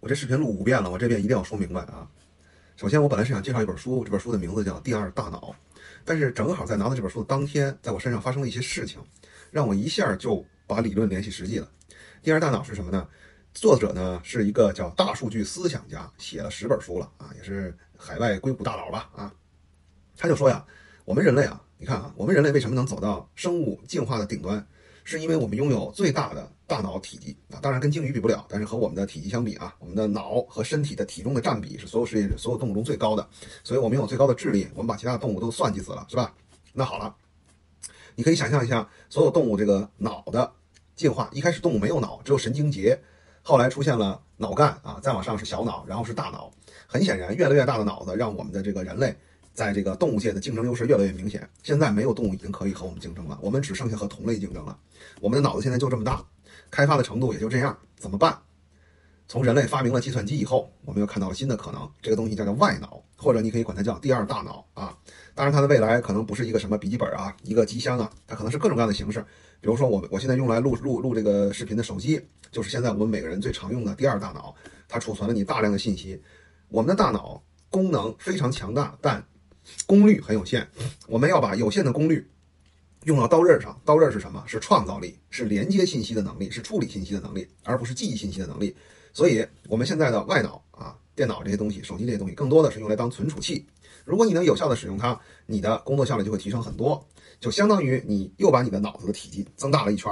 我这视频录五遍了，我这遍一定要说明白啊。首先，我本来是想介绍一本书，这本书的名字叫《第二大脑》，但是正好在拿到这本书的当天，在我身上发生了一些事情，让我一下就把理论联系实际了。《第二大脑》是什么呢？作者呢是一个叫大数据思想家，写了十本书了啊，也是海外硅谷大佬吧啊。他就说呀，我们人类啊，你看啊，我们人类为什么能走到生物进化的顶端？是因为我们拥有最大的大脑体积啊，当然跟鲸鱼比不了，但是和我们的体积相比啊，我们的脑和身体的体重的占比是所有世界所有动物中最高的，所以我们拥有最高的智力，我们把其他的动物都算计死了，是吧？那好了，你可以想象一下，所有动物这个脑的进化，一开始动物没有脑，只有神经节，后来出现了脑干啊，再往上是小脑，然后是大脑。很显然，越来越大的脑子让我们的这个人类。在这个动物界的竞争优势越来越明显，现在没有动物已经可以和我们竞争了，我们只剩下和同类竞争了。我们的脑子现在就这么大，开发的程度也就这样，怎么办？从人类发明了计算机以后，我们又看到了新的可能，这个东西叫做外脑，或者你可以管它叫第二大脑啊。当然，它的未来可能不是一个什么笔记本啊，一个机箱啊，它可能是各种各样的形式。比如说，我我现在用来录录录这个视频的手机，就是现在我们每个人最常用的第二大脑，它储存了你大量的信息。我们的大脑功能非常强大，但功率很有限，我们要把有限的功率用到刀刃上。刀刃是什么？是创造力，是连接信息的能力，是处理信息的能力，而不是记忆信息的能力。所以，我们现在的外脑啊，电脑这些东西，手机这些东西，更多的是用来当存储器。如果你能有效的使用它，你的工作效率就会提升很多，就相当于你又把你的脑子的体积增大了一圈。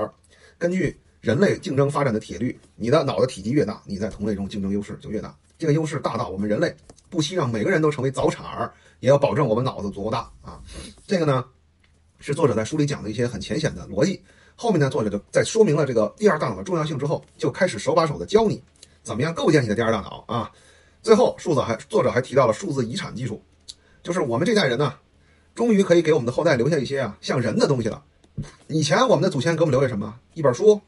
根据人类竞争发展的铁律，你的脑的体积越大，你在同类中竞争优势就越大。这个优势大到我们人类不惜让每个人都成为早产儿。也要保证我们脑子足够大啊，这个呢是作者在书里讲的一些很浅显的逻辑。后面呢，作者就在说明了这个第二大脑的重要性之后，就开始手把手的教你怎么样构建你的第二大脑啊。最后，数字还作者还提到了数字遗产技术，就是我们这代人呢，终于可以给我们的后代留下一些啊像人的东西了。以前我们的祖先给我们留下什么？一本书，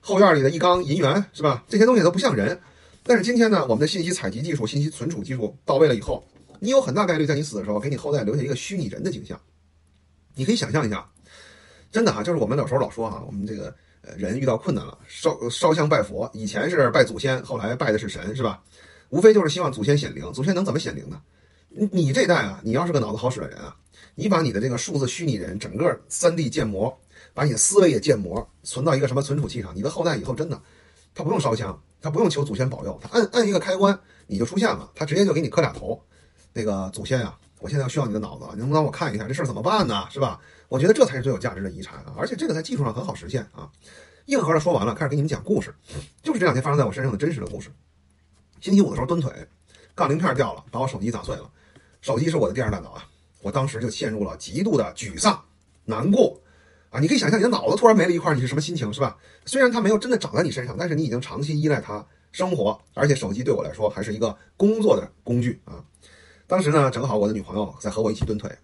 后院里的一缸银元，是吧？这些东西都不像人。但是今天呢，我们的信息采集技术、信息存储技术到位了以后。你有很大概率在你死的时候给你后代留下一个虚拟人的景象，你可以想象一下，真的哈，就是我们有时候老说哈，我们这个呃人遇到困难了，烧烧香拜佛，以前是拜祖先，后来拜的是神，是吧？无非就是希望祖先显灵，祖先能怎么显灵呢？你这代啊，你要是个脑子好使的人啊，你把你的这个数字虚拟人整个三 D 建模，把你的思维也建模，存到一个什么存储器上，你的后代以后真的，他不用烧香，他不用求祖先保佑，他按按一个开关，你就出现了，他直接就给你磕俩头。那个祖先啊，我现在需要你的脑子，你能不能让我看一下这事儿怎么办呢？是吧？我觉得这才是最有价值的遗产啊！而且这个在技术上很好实现啊。硬核的说完了，开始给你们讲故事，就是这两天发生在我身上的真实的故事。星期五的时候蹲腿，杠铃片掉了，把我手机砸碎了。手机是我的第二大脑啊！我当时就陷入了极度的沮丧、难过啊！你可以想象你的脑子突然没了一块，你是什么心情是吧？虽然它没有真的长在你身上，但是你已经长期依赖它生活，而且手机对我来说还是一个工作的工具啊。当时呢，正好我的女朋友在和我一起蹲腿。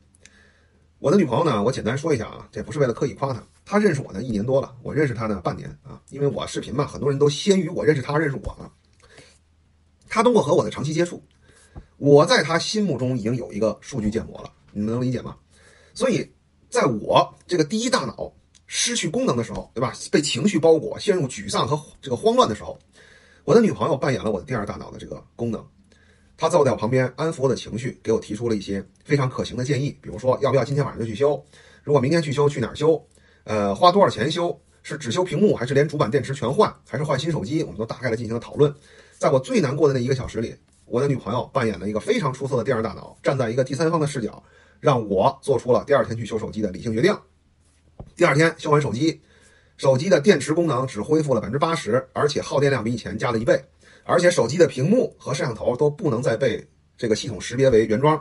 我的女朋友呢，我简单说一下啊，这不是为了刻意夸她，她认识我呢一年多了，我认识她呢半年啊。因为我视频嘛，很多人都先于我认识她，认识我了。她通过和我的长期接触，我在她心目中已经有一个数据建模了，你们能理解吗？所以，在我这个第一大脑失去功能的时候，对吧？被情绪包裹，陷入沮丧和这个慌乱的时候，我的女朋友扮演了我的第二大脑的这个功能。他坐在我旁边，安抚我的情绪，给我提出了一些非常可行的建议，比如说要不要今天晚上就去修，如果明天去修，去哪儿修？呃，花多少钱修？是只修屏幕，还是连主板电池全换，还是换新手机？我们都大概的进行了讨论。在我最难过的那一个小时里，我的女朋友扮演了一个非常出色的第二大脑，站在一个第三方的视角，让我做出了第二天去修手机的理性决定。第二天修完手机，手机的电池功能只恢复了百分之八十，而且耗电量比以前加了一倍。而且手机的屏幕和摄像头都不能再被这个系统识别为原装，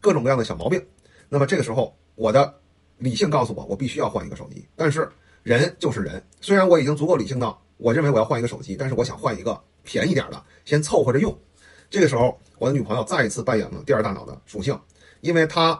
各种各样的小毛病。那么这个时候，我的理性告诉我，我必须要换一个手机。但是人就是人，虽然我已经足够理性到我认为我要换一个手机，但是我想换一个便宜点的，先凑合着用。这个时候，我的女朋友再一次扮演了第二大脑的属性，因为她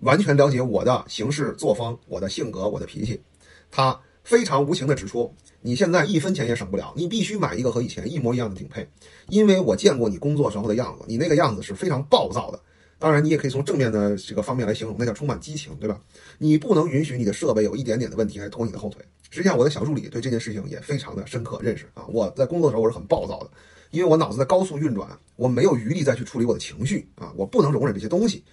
完全了解我的行事作风、我的性格、我的脾气，她非常无情地指出。你现在一分钱也省不了，你必须买一个和以前一模一样的顶配，因为我见过你工作时候的样子，你那个样子是非常暴躁的。当然，你也可以从正面的这个方面来形容，那叫充满激情，对吧？你不能允许你的设备有一点点的问题来拖你的后腿。实际上，我的小助理对这件事情也非常的深刻认识啊。我在工作的时候我是很暴躁的，因为我脑子在高速运转，我没有余力再去处理我的情绪啊，我不能容忍这些东西。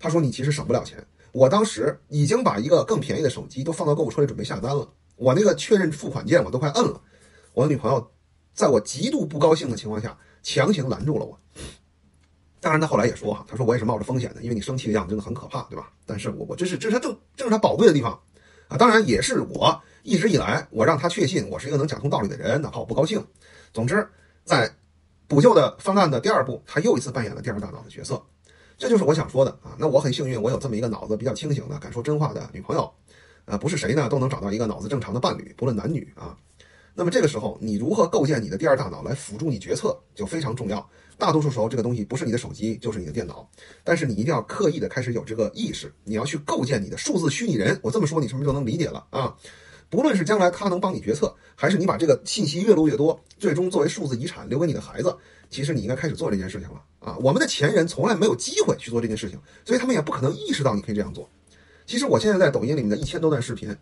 他说你其实省不了钱，我当时已经把一个更便宜的手机都放到购物车里准备下单了，我那个确认付款键我都快摁了，我的女朋友在我极度不高兴的情况下强行拦住了我。当然，他后来也说哈，他说我也是冒着风险的，因为你生气的样子真的很可怕，对吧？但是我我这是这是他正正是他宝贵的地方啊！当然也是我一直以来我让他确信我是一个能讲通道理的人，哪怕我不高兴。总之，在补救的方案的第二步，他又一次扮演了第二大脑的角色，这就是我想说的啊！那我很幸运，我有这么一个脑子比较清醒的、敢说真话的女朋友，啊，不是谁呢都能找到一个脑子正常的伴侣，不论男女啊。那么这个时候，你如何构建你的第二大脑来辅助你决策就非常重要。大多数时候，这个东西不是你的手机，就是你的电脑。但是你一定要刻意的开始有这个意识，你要去构建你的数字虚拟人。我这么说，你是不是就能理解了啊？不论是将来他能帮你决策，还是你把这个信息越录越多，最终作为数字遗产留给你的孩子，其实你应该开始做这件事情了啊！我们的前人从来没有机会去做这件事情，所以他们也不可能意识到你可以这样做。其实我现在在抖音里面的一千多段视频，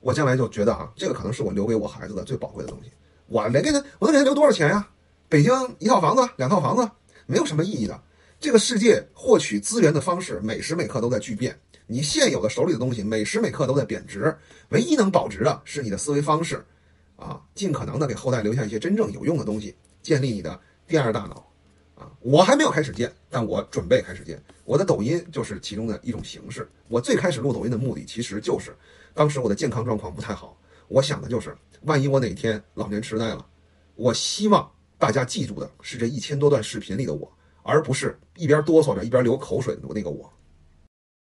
我将来就觉得啊，这个可能是我留给我孩子的最宝贵的东西。我能给他，我能给他留多少钱呀？北京一套房子，两套房子，没有什么意义的。这个世界获取资源的方式，每时每刻都在巨变。你现有的手里的东西，每时每刻都在贬值。唯一能保值的是你的思维方式，啊，尽可能的给后代留下一些真正有用的东西，建立你的第二大脑。啊，我还没有开始建，但我准备开始建。我的抖音就是其中的一种形式。我最开始录抖音的目的，其实就是当时我的健康状况不太好，我想的就是，万一我哪天老年痴呆了，我希望。大家记住的是这一千多段视频里的我，而不是一边哆嗦着一边流口水的那个我。